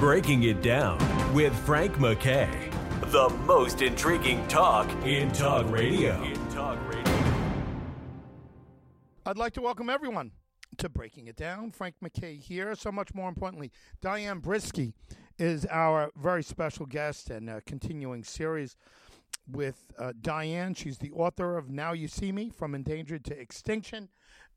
Breaking It Down with Frank MacKay. The most intriguing talk in talk radio. In talk radio. I'd like to welcome everyone to Breaking It Down. Frank MacKay here. So much more importantly, Diane Brischke is our very special guest and uh, continuing series with uh, Diane. She's the author of Now You See Me From Endangered to Extinction.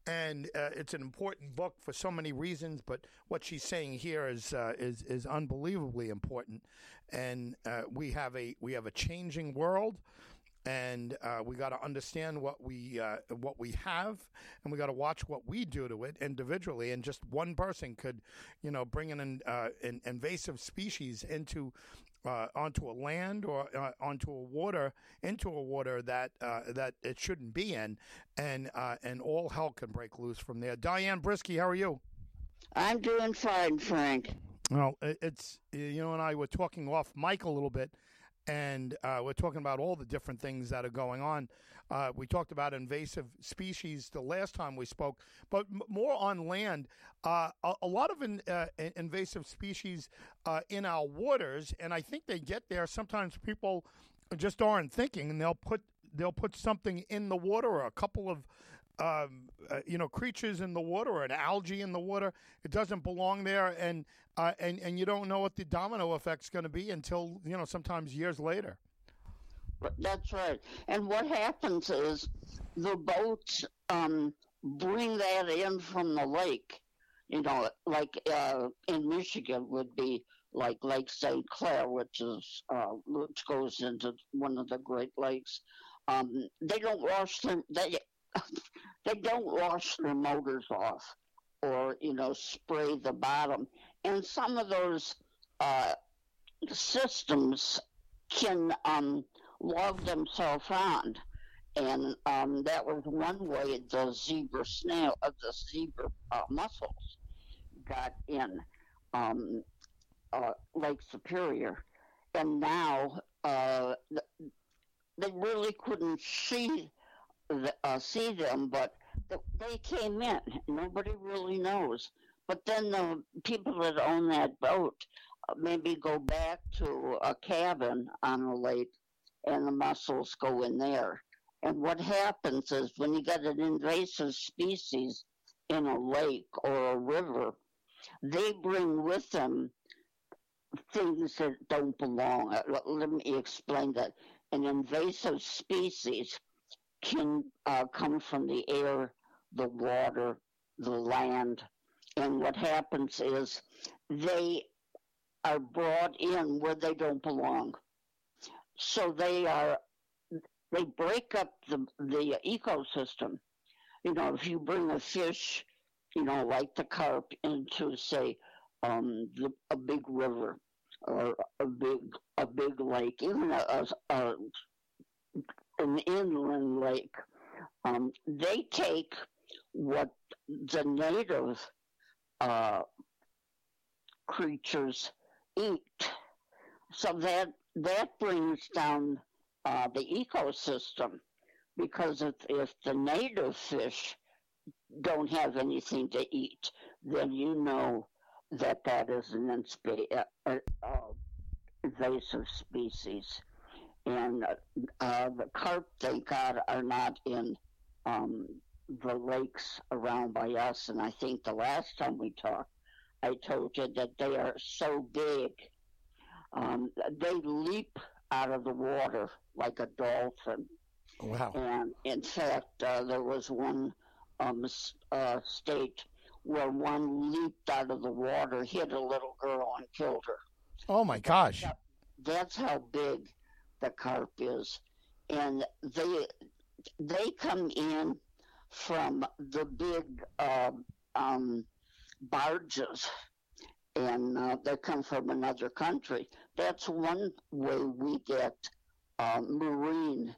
And uh, it's an important book for so many reasons, but what she's saying here is uh, is is unbelievably important. And uh, we have a we have a changing world, and uh, we got to understand what we uh, what we have, and we got to watch what we do to it individually. And just one person could, you know, bring an, uh, an invasive species into uh, onto a land or uh, onto a water into a water that uh, that it shouldn't be in, and uh, and all hell can break loose from there. Diane Brischke, how are you? I'm doing fine, Frank. Well, it's you know, and I were talking off mic a little bit, and uh, we're talking about all the different things that are going on. Uh, we talked about invasive species the last time we spoke, but m- more on land. Uh, a, a lot of in, uh, invasive species uh, in our waters, and I think they get there. Sometimes people just aren't thinking, and they'll put they'll put something in the water or a couple of um, uh, you know creatures in the water or an algae in the water. It doesn't belong there, and uh, and and you don't know what the domino effect's going to be until you know sometimes years later. That's right. And what happens is the boats um, bring that in from the lake. You know, like uh, in Michigan would be like Lake St. Clair, which is uh, which goes into one of the Great Lakes. Um, they don't wash them. They they don't wash their motors off, or you know, spray the bottom. And some of those uh, systems can um, log themselves on. And um, that was one way the zebra snail, uh, the zebra uh, mussels got in um, uh, Lake Superior. And now uh, they really couldn't see uh, see them, but th- they came in. Nobody really knows. But then the people that own that boat uh, maybe go back to a cabin on the lake and the mussels go in there. And what happens is when you get an invasive species in a lake or a river, they bring with them things that don't belong. Uh, let me explain that. An invasive species can uh, come from the air, the water, the land. And what happens is they are brought in where they don't belong. So they are they break up the the ecosystem. You know, if you bring a fish, you know, like the carp into say um, the, a big river or a big a big lake, even a, a, a an inland lake, um, they take what the native uh, creatures eat. So that that brings down uh, the ecosystem because if, if the native fish don't have anything to eat, then you know that that is an inspe- uh, uh, invasive species. And uh, the carp they got are not in um, the lakes around by us. And I think the last time we talked, I told you that they are so big. Um, they leap out of the water like a dolphin. Wow. And in fact, uh, there was one um, uh, state where one leaped out of the water, hit a little girl, and killed her. Oh my gosh. That's how big the carp is, and they they come in from the big uh, um, barges, and uh, they come from another country. That's one way we get uh, marine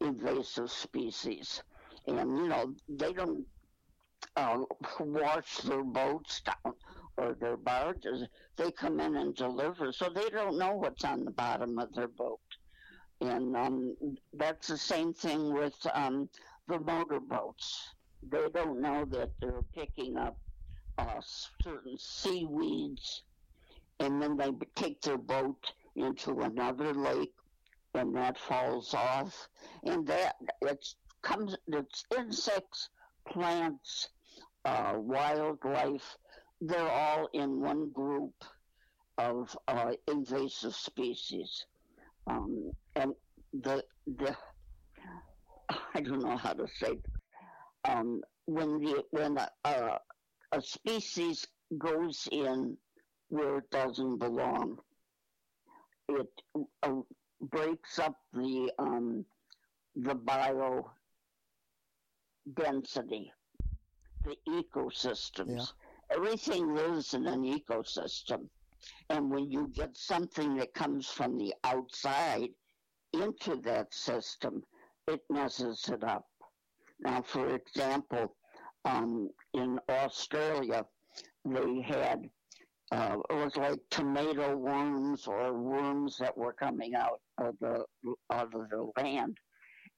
invasive species, and you know they don't uh, wash their boats down or their barges. They come in and deliver, so they don't know what's on the bottom of their boat. And um, that's the same thing with um, the motorboats. They don't know that they're picking up uh, certain seaweeds and then they take their boat into another lake, and that falls off, and that it comes. It's insects, plants, uh, wildlife. They're all in one group of uh, invasive species, um, and the the I don't know how to say. Um, when the when a, a, a species goes in where it doesn't belong, it uh, breaks up the um, the bio density, the ecosystems. Yeah. Everything lives in an ecosystem. And when you get something that comes from the outside into that system, it messes it up. Now, for example, um, in Australia, they had uh, it was like tomato worms or worms that were coming out of the out of the land,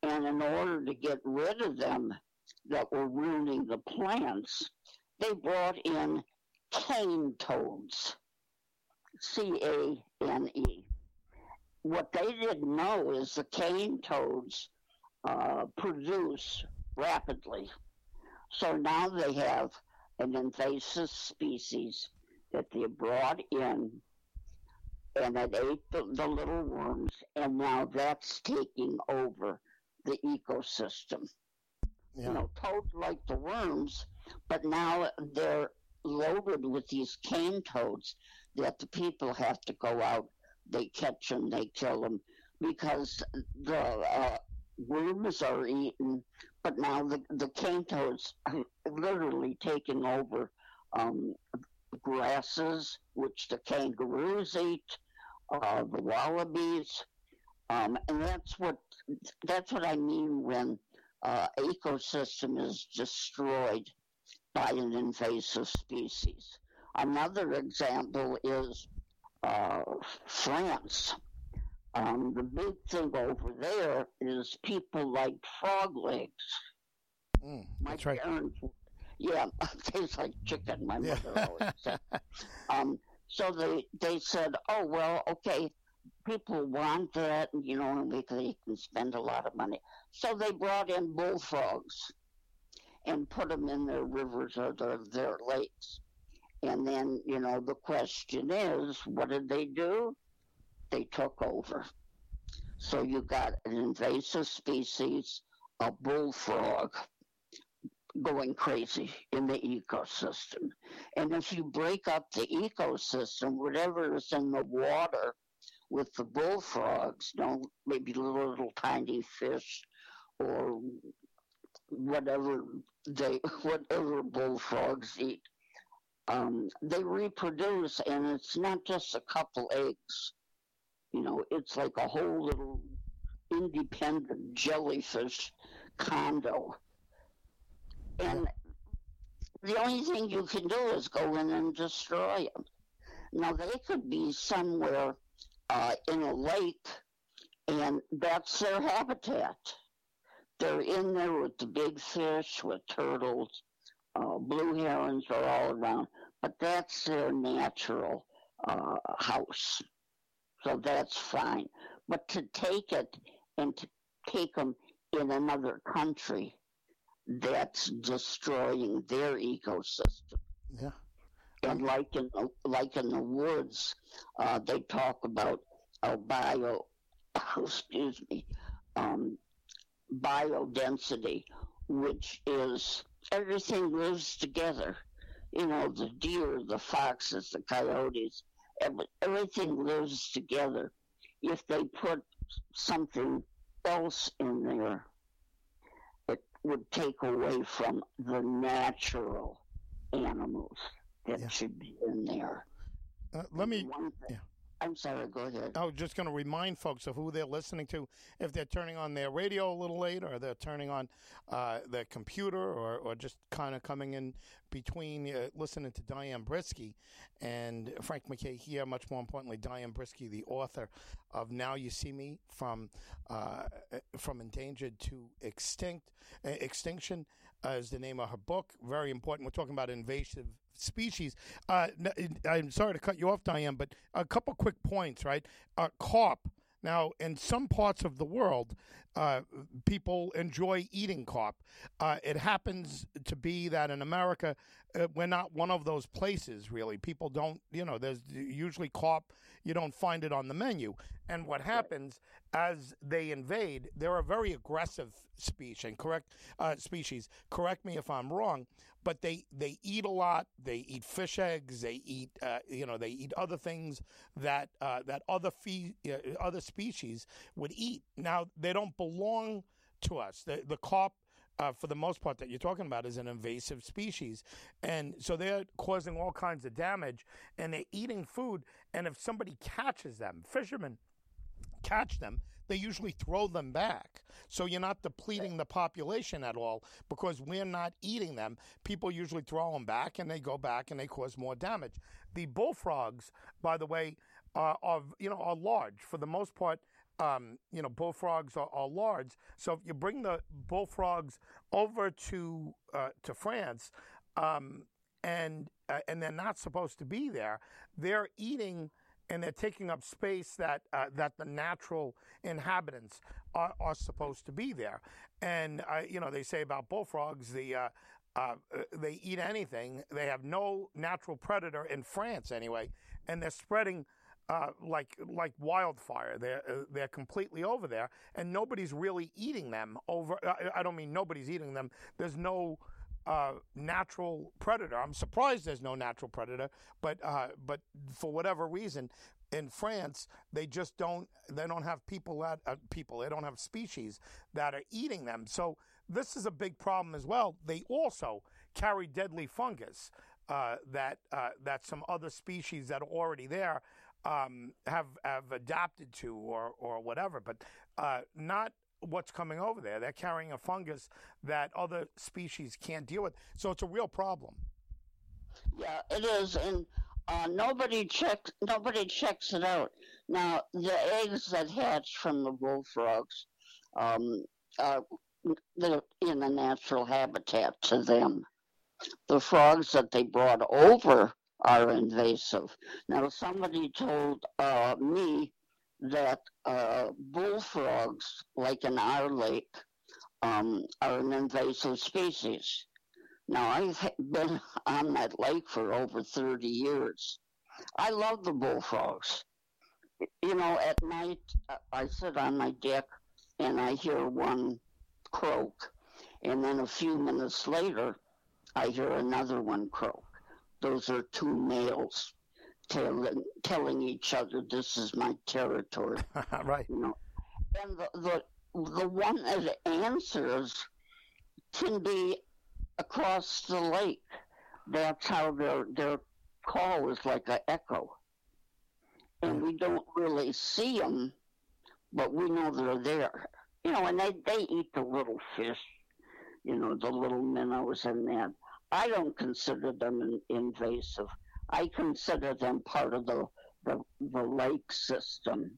and in order to get rid of them that were ruining the plants, they brought in cane toads, C A N E. What they didn't know is the cane toads uh, produce rapidly. So now they have an invasive species that they brought in and it ate the, the little worms, and now that's taking over the ecosystem. Yeah. You know, toads like the worms, but now they're loaded with these cane toads that the people have to go out, they catch them, they kill them, because the uh, worms are eaten, but now the, the cane toads are literally taking over um, grasses, which the kangaroos eat, uh, the wallabies, um, and that's what that's what I mean when uh, ecosystem is destroyed by an invasive species. Another example is uh, France. Um, the big thing over there is people like frog legs. Mm, My that's right. yeah, tastes like chicken. My Yeah. mother always said. Um, so they they said, oh well, okay, people want that, you know, and they, they can spend a lot of money. So they brought in bullfrogs and put them in their rivers or their, their lakes. And then, you know, the question is, what did they do? They took over. So you got an invasive species, a bullfrog, going crazy in the ecosystem. And if you break up the ecosystem, whatever is in the water with the bullfrogs, you know, maybe little, little tiny fish or whatever they whatever bullfrogs eat. Um, they reproduce, and it's not just a couple eggs. You know, it's like a whole little independent jellyfish condo. And the only thing you can do is go in and destroy them. Now, they could be somewhere uh, in a lake, and that's their habitat. They're in there with the big fish, with turtles, uh, blue herons are all around, but that's their natural uh, house. So that's fine. But to take it and to take them in another country, that's destroying their ecosystem. Yeah. And like in the, like in the woods, uh, they talk about a bio, excuse me, um, biodensity, which is everything lives together. You know, the deer, the foxes, the coyotes, every, everything lives together. If they put something else in there, it would take away from the natural animals that Yeah. should be in there. Uh, let me. One thing- yeah. I'm sorry. Go ahead. I was just going to remind folks of who they're listening to. If they're turning on their radio a little late, or they're turning on uh, their computer, or, or just kind of coming in between uh, listening to Diane Brischke and Frank MacKay here. Much more importantly, Diane Brischke, the author of "Now You See Me" from uh, from endangered to extinct uh, extinction uh, is the name of her book. Very important. We're talking about invasive species. Uh, I'm sorry to cut you off, Diane, but a couple quick points, right? Uh, carp. Now, in some parts of the world, uh, people enjoy eating carp. Uh, it happens to be that in America, uh, we're not one of those places, really. People don't, you know, there's usually carp, you don't find it on the menu. And what happens as they invade, they're a very aggressive species, and correct uh, species. Correct me if I'm wrong, but they they eat a lot. They eat fish eggs. They eat uh, you know they eat other things that uh, that other fee, uh, other species would eat. Now they don't belong to us. The the carp. Uh, for the most part, that you're talking about is an invasive species, and so they're causing all kinds of damage, and they're eating food. And if somebody catches them, fishermen catch them, they usually throw them back. So you're not depleting the population at all because we're not eating them. People usually throw them back and they go back and they cause more damage. The bullfrogs, by the way, uh, are you know are large for the most part. Um, you know, bullfrogs are, are, large. So if you bring the bullfrogs over to uh, to France, um, and uh, and they're not supposed to be there, they're eating and they're taking up space that uh, that the natural inhabitants are, are supposed to be there. And uh, you know, they say about bullfrogs, the uh, uh they eat anything. They have no natural predator in France anyway, and they're spreading. Uh, like like wildfire, they're uh, they're completely over there, and nobody's really eating them. Over, I don't mean nobody's eating them. There's no uh, natural predator. I'm surprised there's no natural predator, but uh, but for whatever reason, in France they just don't they don't have people that uh, people they don't have species that are eating them. So this is a big problem as well. They also carry deadly fungus uh, that uh, that some other species that are already there. Um, have have adapted to or or whatever, but uh, not what's coming over there. They're carrying a fungus that other species can't deal with. So it's a real problem. Yeah, it is, and uh, nobody checks nobody checks it out. Now, the eggs that hatch from the bullfrogs, um, are they're in a natural habitat to them. The frogs that they brought over are invasive. Now, somebody told uh, me that uh, bullfrogs, like in our lake, um, are an invasive species. Now, I've been on that lake for over 30 years. I love the bullfrogs. You know, at night, I sit on my deck and I hear one croak. And then a few minutes later, I hear another one croak. Those are two males telling telling each other this is my territory. right. You know, and the, the the one that answers can be across the lake. That's how their their call is like an echo, and we don't really see them, but we know they're there. You know, and they they eat the little fish, you know, the little minnows and that. I don't consider them in, invasive. I consider them part of the the, the lake system.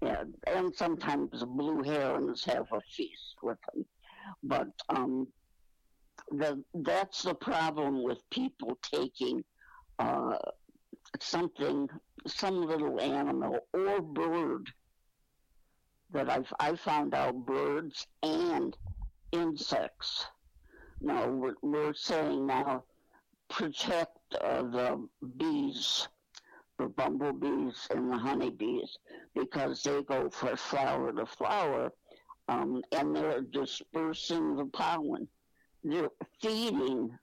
And, and sometimes blue herons have a feast with them. But um, the, that's the problem with people taking uh, something, some little animal or bird that I've, I found out birds and insects. Now, we're, we're saying now protect uh, the bees, the bumblebees and the honeybees, because they go from flower to flower um, and they're dispersing the pollen. They're feeding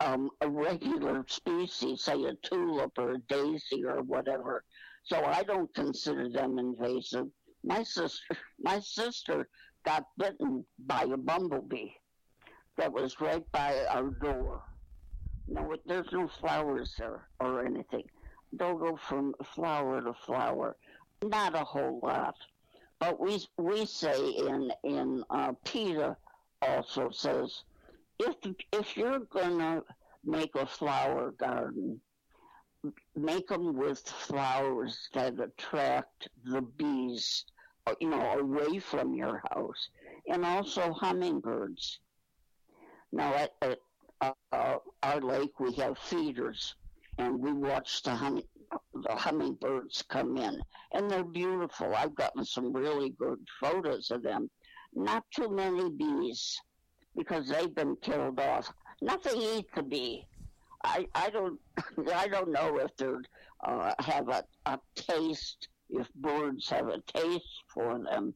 um, a regular species, say a tulip or a daisy or whatever. So I don't consider them invasive. My sister, my sister got bitten by a bumblebee that was right by our door no, there's no flowers there or anything. They'll go from flower to flower, not a whole lot. But we we say in in uh, PETA also says if if you're gonna make a flower garden, make them with flowers that attract the bees, you know, away from your house, and also hummingbirds. Now, at, at uh, our lake, we have feeders, and we watch the humming the hummingbirds come in, and they're beautiful. I've gotten some really good photos of them. Not too many bees because they've been killed off. Nothing eat the bee. I, I don't I don't know if they uh, have a, a taste if birds have a taste for them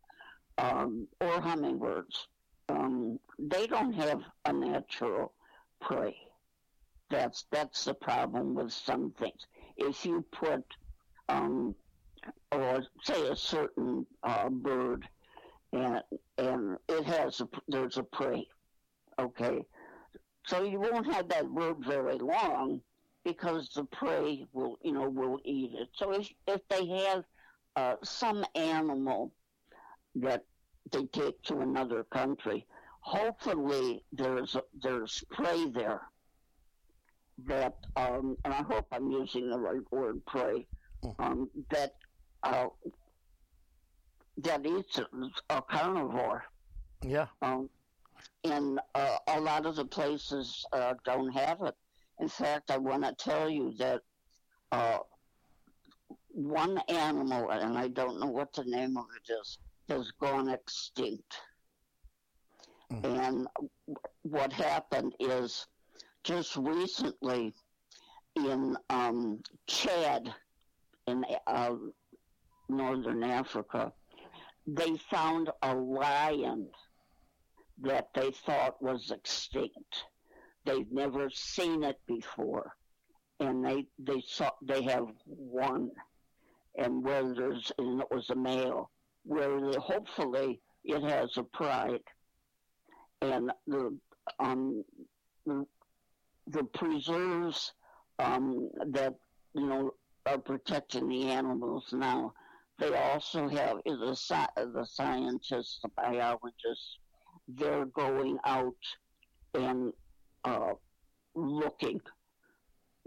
um, or hummingbirds. Um, they don't have a natural prey. That's that's the problem with some things. If you put, um, or say a certain uh, bird, and and it has a, there's a prey, okay, so you won't have that bird very long because the prey will you know will eat it. So if if they have uh, some animal that they take to another country, hopefully there's there's prey there that um, and I hope I'm using the right word prey hmm. um, that uh, that eats a carnivore. Yeah. Um, and uh, a lot of the places uh, don't have it. In fact, I want to tell you that uh, one animal, and I don't know what the name of it is, has gone extinct. Mm. And what happened is just recently in um, Chad, in uh, northern Africa, they found a lion that they thought was extinct. They've never seen it before, and they they saw they have one, and where there's and it was a male, where hopefully it has a pride, and the um the, the preserves um, that you know are protecting the animals now. They also have the the scientists, the biologists. They're going out and uh, looking,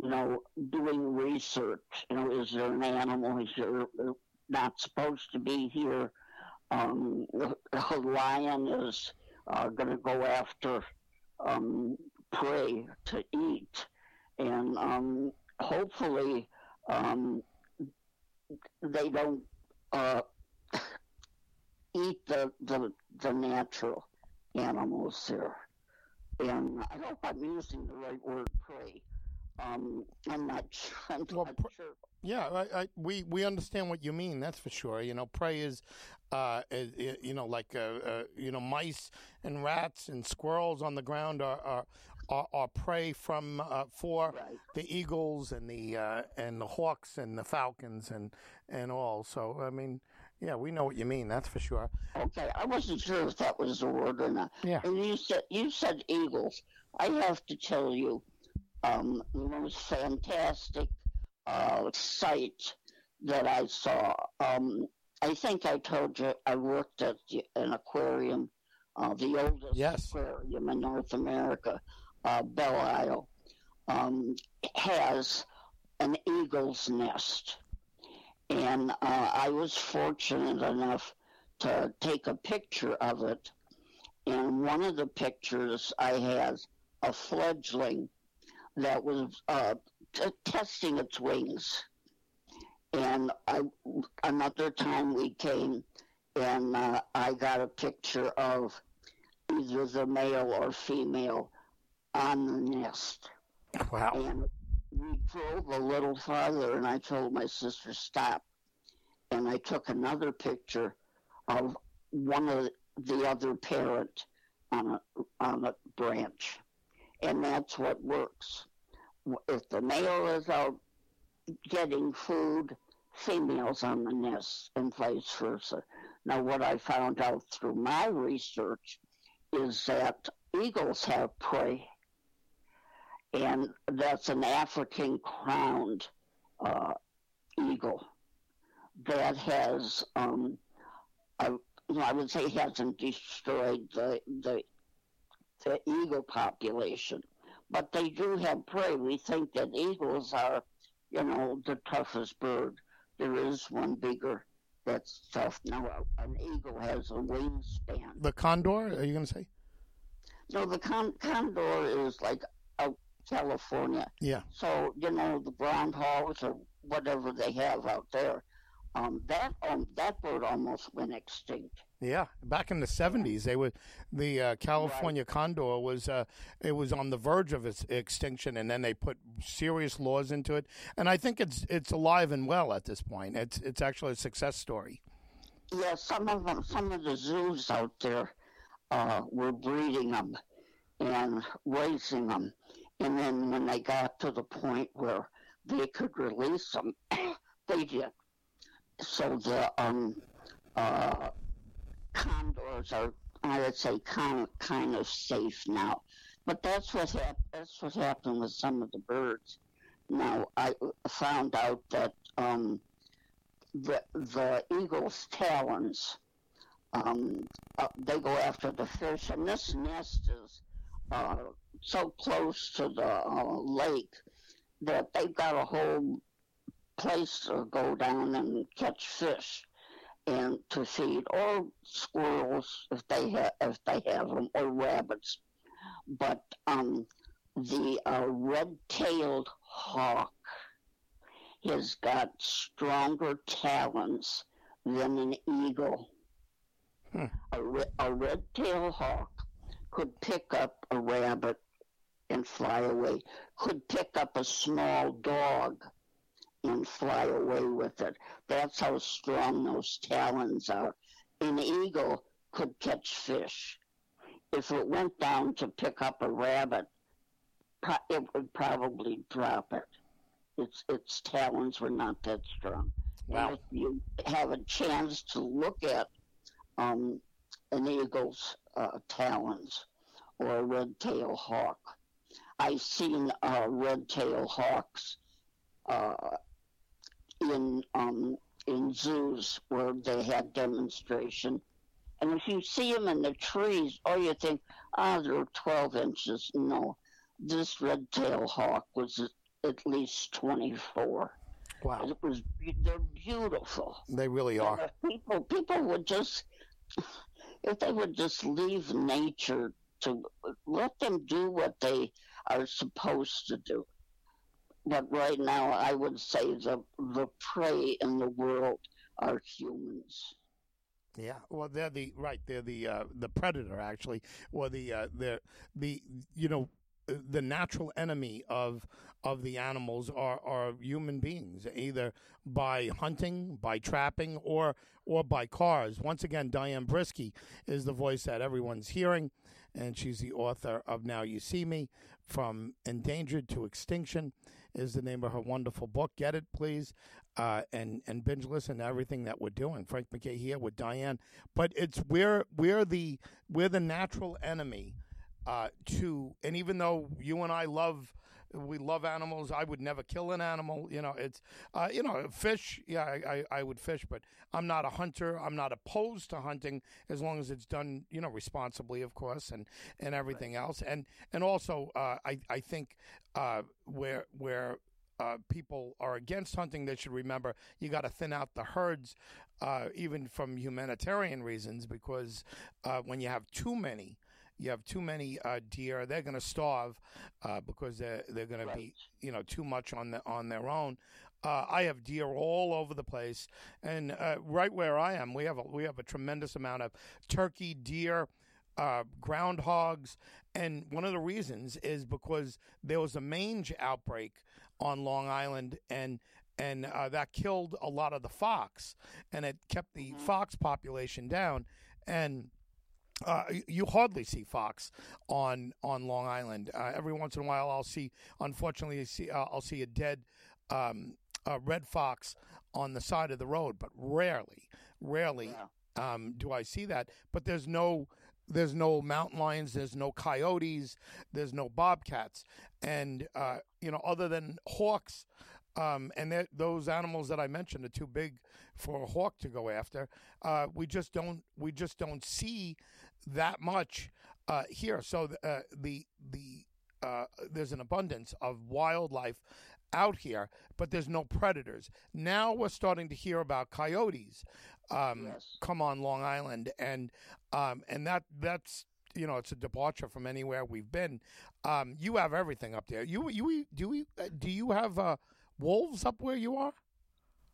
you know, doing research. You know, is there an animal is there not supposed to be here? Um, a lion is uh, going to go after um, prey to eat, and um, hopefully um, they don't uh, eat the, the the natural animals there. And I hope I'm using the right word, prey. Um, I'm not, I'm well, not sure. Yeah, I, I, we we understand what you mean. That's for sure. You know, prey is, uh, is, you know, like uh, uh, you know, mice and rats and squirrels on the ground are are, are, are prey from uh, for right. the eagles and the uh, and the hawks and the falcons and and all. So I mean, yeah, we know what you mean. That's for sure. Okay, I wasn't sure if that was the word or not. Yeah. And you said you said eagles. I have to tell you, um, the most fantastic uh, sight that I saw. Um, I think I told you I worked at an aquarium, uh, the oldest yes. aquarium in North America, uh, Belle Isle, um, has an eagle's nest and uh, I was fortunate enough to take a picture of it. And one of the pictures I had a fledgling that was uh, t- testing its wings. And I, another time we came, and uh, I got a picture of either the male or female on the nest. Wow. And we drove a little farther, and I told my sister, stop. And I took another picture of one of the other parent on a, on a branch. And that's what works. If the male is out getting food, females on the nest, and vice versa. Now, what I found out through my research is that eagles have prey and that's an African crowned uh, eagle that has, um, would say hasn't destroyed the, the the eagle population, but they do have prey. We think that eagles are, you know, the toughest bird. There is one bigger that's tough. Now, an eagle has a wingspan. The condor? Are you going to say? No, the con- condor is like out California. Yeah. So you know the groundhogs or whatever they have out there. Um, that um, that bird almost went extinct. Yeah, back in the seventies, they were the uh, California condor was uh, it was on the verge of its extinction, and then they put serious laws into it, and I think it's it's alive and well at this point. It's it's actually a success story. Yeah, some of them, some of the zoos out there uh, were breeding them and raising them, and then when they got to the point where they could release them, they did. So the um, uh, condors are, I would say, kind of, kind of safe now. But that's what hap- That's what happened with some of the birds. Now I found out that um, the the eagle's talons, um, uh, they go after the fish, and this nest is uh, so close to the uh, lake that they've got a whole place to go down and catch fish and to feed, or squirrels if they have if they have them, or rabbits. But um, the uh, red-tailed hawk has got stronger talons than an eagle. Hmm. A, re- a red-tailed hawk could pick up a rabbit and fly away. Could pick up a small dog and fly away with it. That's how strong those talons are. An eagle could catch fish. If it went down to pick up a rabbit, it would probably drop it. Its its talons were not that strong. Wow. And if you have a chance to look at um, an eagle's uh, talons or a red-tailed hawk, I've seen uh, red-tailed hawks uh, in um, in zoos where they had demonstration. And if you see them in the trees, or you think, ah, they're 12 inches. No, this red-tailed hawk was at- at least 24. Wow, It was they're beautiful. they really are. people people would just if they would just leave nature to let them do what they are supposed to do. But right now, I would say the the prey in the world are humans. Yeah, well, they're the right. They're the uh, the predator, actually, or the uh, the the you know the natural enemy of of the animals are are human beings, either by hunting, by trapping, or or by cars. Once again, Diane Brischke is the voice that everyone's hearing, and she's the author of Now You See Me, from endangered to extinction. Is the name of her wonderful book. Get it, please uh, and and binge listen to everything that we're doing. Frank MacKay here with Diane, but it's we're we're the we're the natural enemy uh, to, and even though you and I love. We love animals. I would never kill an animal. You know, it's, uh, you know, fish. Yeah, I, I, I would fish, but I'm not a hunter. I'm not opposed to hunting as long as it's done, you know, responsibly, of course, and and everything else. And and also, uh, I I think uh, where where uh, people are against hunting, they should remember you got to thin out the herds, uh, even from humanitarian reasons, because uh, when you have too many, you have too many uh, deer, they're going to starve uh, because they're they're going to be you know too much on the on their own. Uh, I have deer all over the place, and uh, right where I am, we have a, we have a tremendous amount of turkey, deer, uh, groundhogs, and one of the reasons is because there was a mange outbreak on Long Island, and and uh, that killed a lot of the fox, and it kept the fox population down, and. Uh, you hardly see fox on on Long Island. Uh, every once in a while, I'll see. Unfortunately, I see uh, I'll see a dead um, red fox on the side of the road, but rarely, rarely Yeah. um, do I see that. But there's no there's no mountain lions, there's no coyotes, there's no bobcats, and uh, you know other than hawks. Um, and those animals that I mentioned are too big for a hawk to go after. Uh, we just don't we just don't see that much uh, here. So the uh, the, the uh, there's an abundance of wildlife out here, but there's no predators. Now we're starting to hear about coyotes um, Yes. come on Long Island, and um, and that that's you know, it's a departure from anywhere we've been. Um, you have everything up there. You you do you uh, do you have uh, wolves up where you are?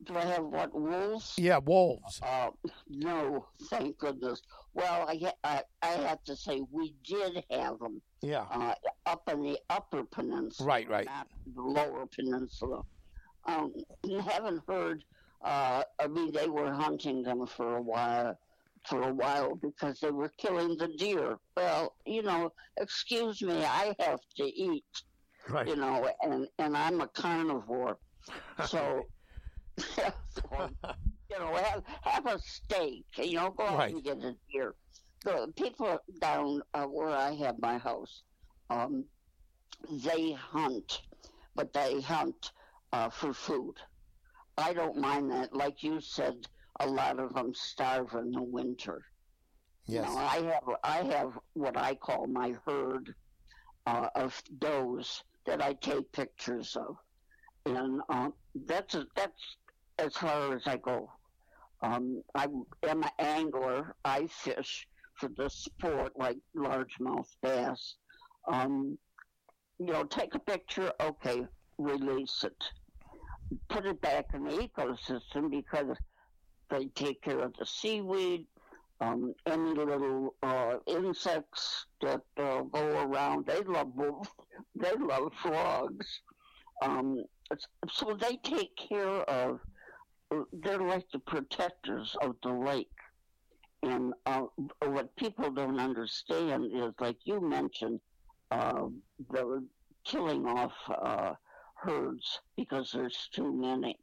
Do I have what wolves? Yeah, wolves. Uh, no, thank goodness. Well, I, ha- I I have to say we did have them Yeah. uh, up in the Upper Peninsula, Right, right. not the Lower Peninsula. Um, haven't heard. Uh, I mean, they were hunting them for a while, for a while because they were killing the deer. Well, you know, excuse me, I have to eat, Right. you know, and and I'm a carnivore, so. So, you know, have, have a steak. You know, go out Right. and get a deer. The people down uh, where I have my house, um, they hunt, but they hunt uh, for food. I don't mind that. Like you said, a lot of them starve in the winter. Yes. You know, I have I have what I call my herd uh, of does that I take pictures of, and um, that's that's as far as I go. Um, I am an angler. I fish for the sport, like largemouth bass. Um, you know, take a picture. Okay, release it. Put it back in the ecosystem because they take care of the seaweed, um, any little uh, insects that uh, go around. They love they love frogs. Um, so they take care of. They're like the protectors of the lake. And uh, what people don't understand is, like you mentioned, uh, the killing off uh, herds because there's too many.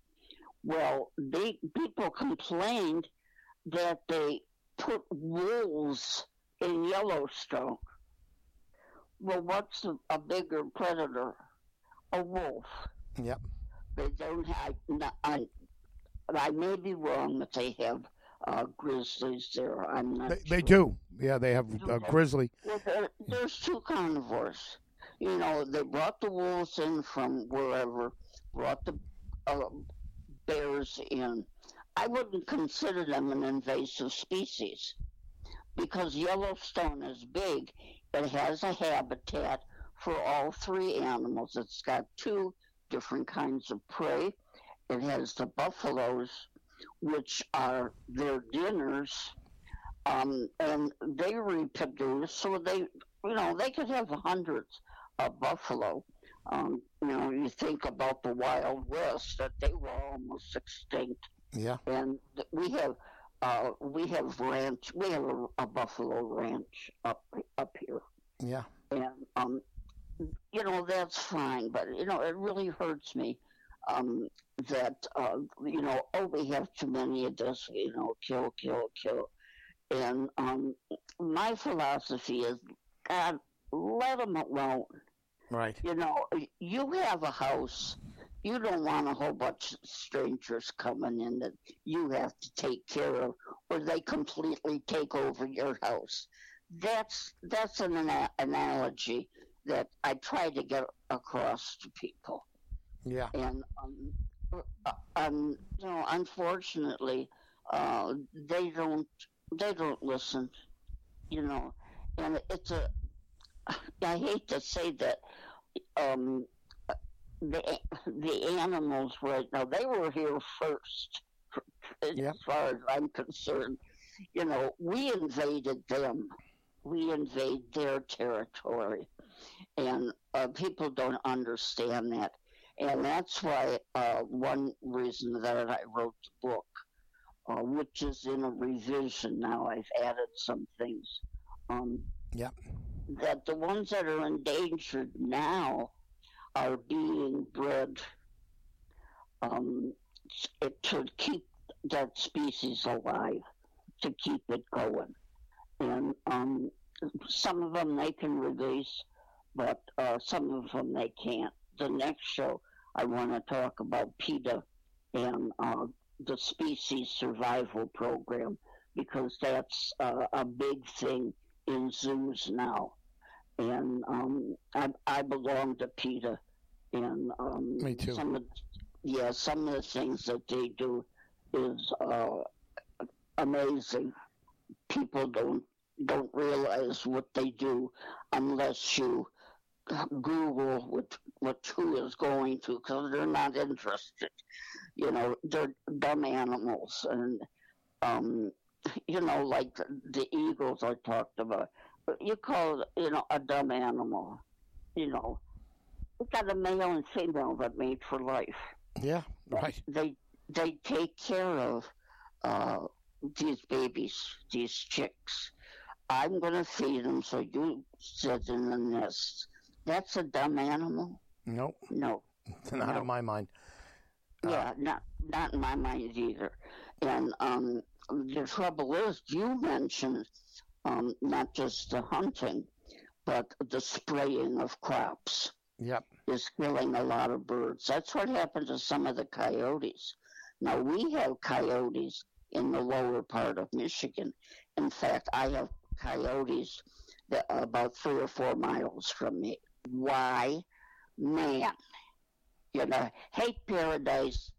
Well, they people complained that they put wolves in Yellowstone. Well, what's a, a bigger predator? A wolf. Yep. They don't have. I, I may be wrong, but they have uh, grizzlies there. I'm not. They, they do. Yeah, they have uh, Okay. grizzly. Well, there, there's two carnivores. You know, they brought the wolves in from wherever, brought the uh, bears in. I wouldn't consider them an invasive species because Yellowstone is big. It has a habitat for all three animals. It's got two different kinds of prey. It has the buffaloes, which are their dinners um, and they reproduce, so they, you know, they could have hundreds of buffalo. Um, you know, you think about the Wild West that they were almost extinct, Yeah. and we have, uh, we have ranch, we have a, a buffalo ranch up up here, Yeah. and um, you know that's fine, but you know it really hurts me um, that uh, you know oh we have too many of this, you know, kill, kill, kill. And um, my philosophy is, God, let them alone. Right. You know, you have a house. You don't want a whole bunch of strangers coming in that you have to take care of, or they completely take over your house. That's that's an ana- analogy that I try to get across to people Yeah. and um, um, you know, unfortunately, uh, they don't they don't listen, you know, and it's a. I hate to say that, um, the the animals right now they were here first, as Yep. far as I'm concerned. You know, we invaded them, we invade their territory, and uh, people don't understand that. And that's why uh, one reason that I wrote the book, uh, which is in a revision now, I've added some things. Um, Yep. That the ones that are endangered now are being bred um, it, to keep that species alive, to keep it going. And um, some of them they can release, but uh, some of them they can't. The next show, I want to talk about PETA and uh, the species survival program because that's uh, a big thing in zoos now. And um, I, I belong to PETA, and um, Me too. Some of, yeah, some of the things that they do is uh, amazing. People don't don't realize what they do unless you Google what what who is going to because they're not interested. You know, they're dumb animals, and um, you know, like the, the eagles I talked about. You call it, you know, a dumb animal. You know, it's got a male and female that mate for life. Yeah, right. They they take care of uh, these babies, these chicks. I'm going to feed them so you sit in the nest. That's a dumb animal. Nope. No. Not no. in my mind. Uh, yeah, not not in my mind either. And um, the trouble is, you mentioned um, not just the hunting, but the spraying of crops. Yep. Is killing a lot of birds. That's what happened to some of the coyotes. Now we have coyotes in the lower part of Michigan. In fact, I have coyotes that about three or four miles from me. Why? Man, you know, hate paradise,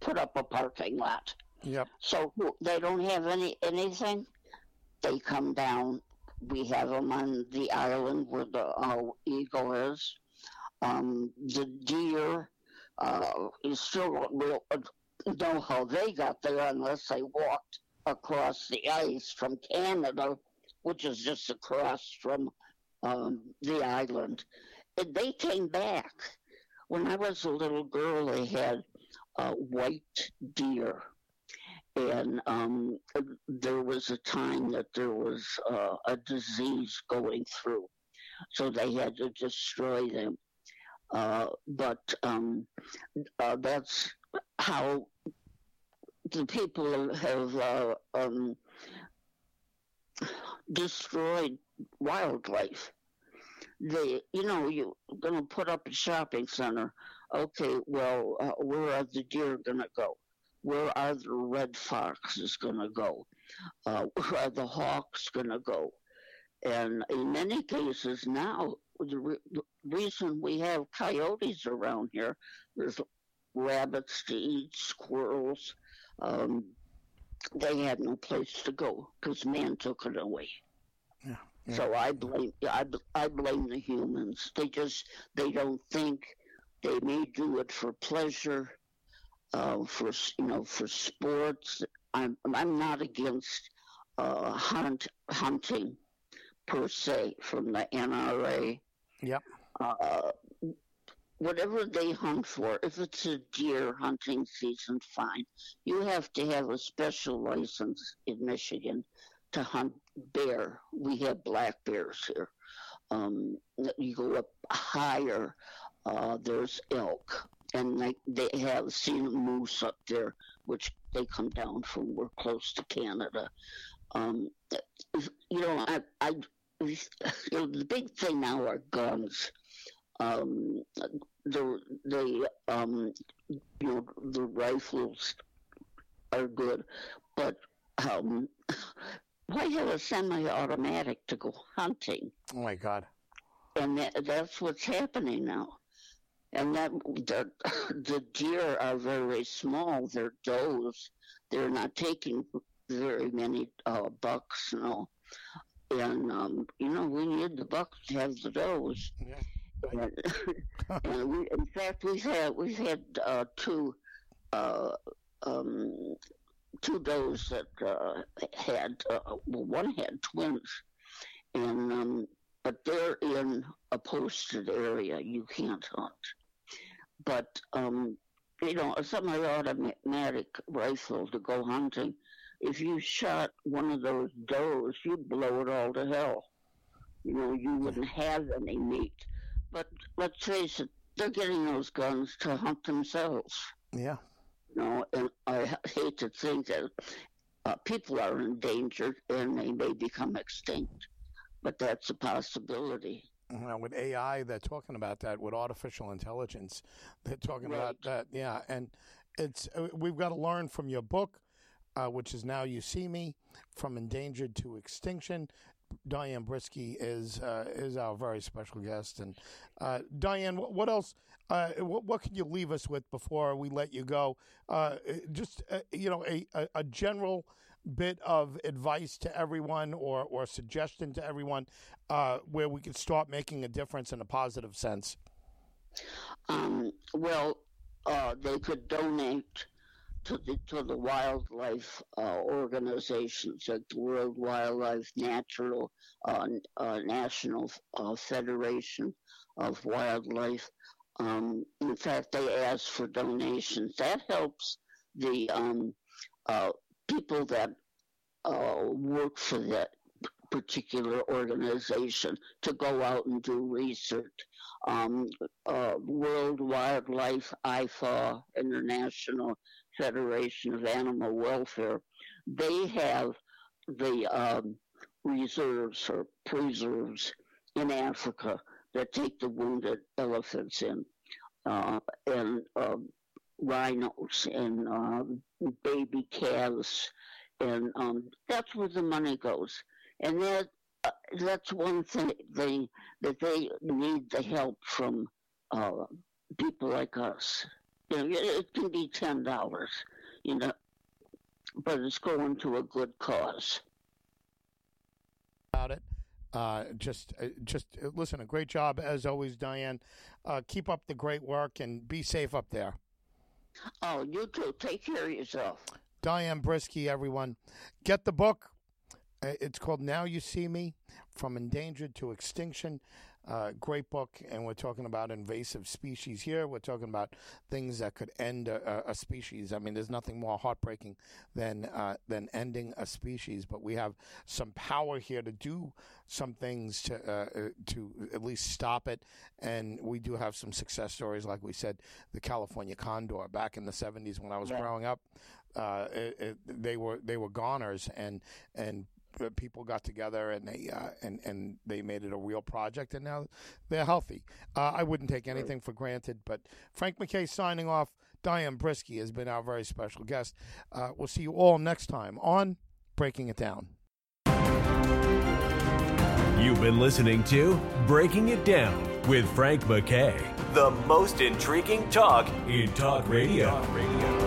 put up a parking lot. Yep. So they don't have any anything. They come down. We have them on the island where the uh, eagle is. Um, the deer uh, is still real, know how they got there unless they walked across the ice from Canada, which is just across from um, the island. And they came back. When I was a little girl, they had uh, white deer. And um, there was a time that there was uh, a disease going through. So they had to destroy them. Uh, but um, uh, that's how the people have uh, um, destroyed wildlife. They, you know, you're going to put up a shopping center. Okay, well, uh, where are the deer going to go? Where are the red foxes going to go? Uh, where are the hawks going to go? And in many cases now, the, re- reason we have coyotes around here, there's rabbits to eat, squirrels. Um, they had no place to go because man took it away. Yeah, yeah. So I blame I, I blame the humans. They just they don't think. They may do it for pleasure, uh, for you know for sports. I'm I'm not against uh, hunt hunting per se from the NRA. Yep. Uh, whatever they hunt for, if it's a deer hunting season, fine. You have to have a special license in Michigan to hunt bear. We have black bears here. Um, you go up higher, uh, there's elk, and they, they have seen moose up there, which they come down from. We're close to Canada. Um, you know, I, I, you know, the big thing now are guns um, the the um, you know the rifles are good, but um, why you have a semi-automatic to go hunting? Oh my God! And that, that's what's happening now. And that the, the deer are very small. They're does. They're not taking very many uh, bucks, know. And um, you know we need the bucks to have the does. Yeah. And, and we, in fact, we've had we've had uh, two uh, um, two does that uh, had uh, well, one had twins, and um, but they're in a posted area. You can't hunt, but um, you know a semi-automatic rifle to go hunting. If you shot one of those does, you'd blow it all to hell. You know, you wouldn't have any meat. But let's face it, they're getting those guns to hunt themselves. Yeah. You know, and I hate to think that uh, people are endangered and they may become extinct, but that's a possibility. Well, with AI, they're talking about that. With artificial intelligence, they're talking Right. about that. Yeah, and it's uh, we've got to learn from your book, uh, which is now you see me from endangered to extinction. Diane Brischke is uh, is our very special guest, and uh, Diane, what, else? Uh, what, what can you leave us with before we let you go? Uh, just uh, you know, a, a, a general bit of advice to everyone or, or suggestion to everyone uh, where we could start making a difference in a positive sense? Um, well, they could donate to the to the wildlife uh, organizations like the World Wildlife Natural uh, uh, National uh, Federation of Wildlife. Um, in fact, they ask for donations. That helps the um, uh, people that uh, work for that particular organization to go out and do research. Um, World Wildlife, IFA, International Federation of Animal Welfare, they have the um, reserves or preserves in Africa that take the wounded elephants in, uh, and uh, rhinos and uh, baby calves, and um, that's where the money goes. And that uh, that's one thing they that they need the help from uh, people like us. You know, it can be ten dollars, you know, but it's going to a good cause. About it, uh, just, uh, just uh, listen. A great job as always, Diane. Uh, keep up the great work and be safe up there. Oh, you too. Take care of yourself. Diane Brischke, everyone, get the book. Uh, it's called Now You See Me From Endangered to Extinction. Uh, great book, and we're talking about invasive species here. We're talking about things that could end a, a species. I mean, there's nothing more heartbreaking than uh, than ending a species. But we have some power here to do some things to uh, uh to at least stop it. And we do have some success stories, like we said, the California condor back in the 70s when I was yeah. growing up. Uh, it, it, they were they were goners, and and people got together and they uh, and and they made it a real project, and now they're healthy. Uh, I wouldn't take anything for granted. But Frank MacKay signing off. Diane Brischke has been our very special guest. Uh, we'll see you all next time on Breaking It Down. You've been listening to Breaking It Down with Frank MacKay, the most intriguing talk in talk radio. Talk radio.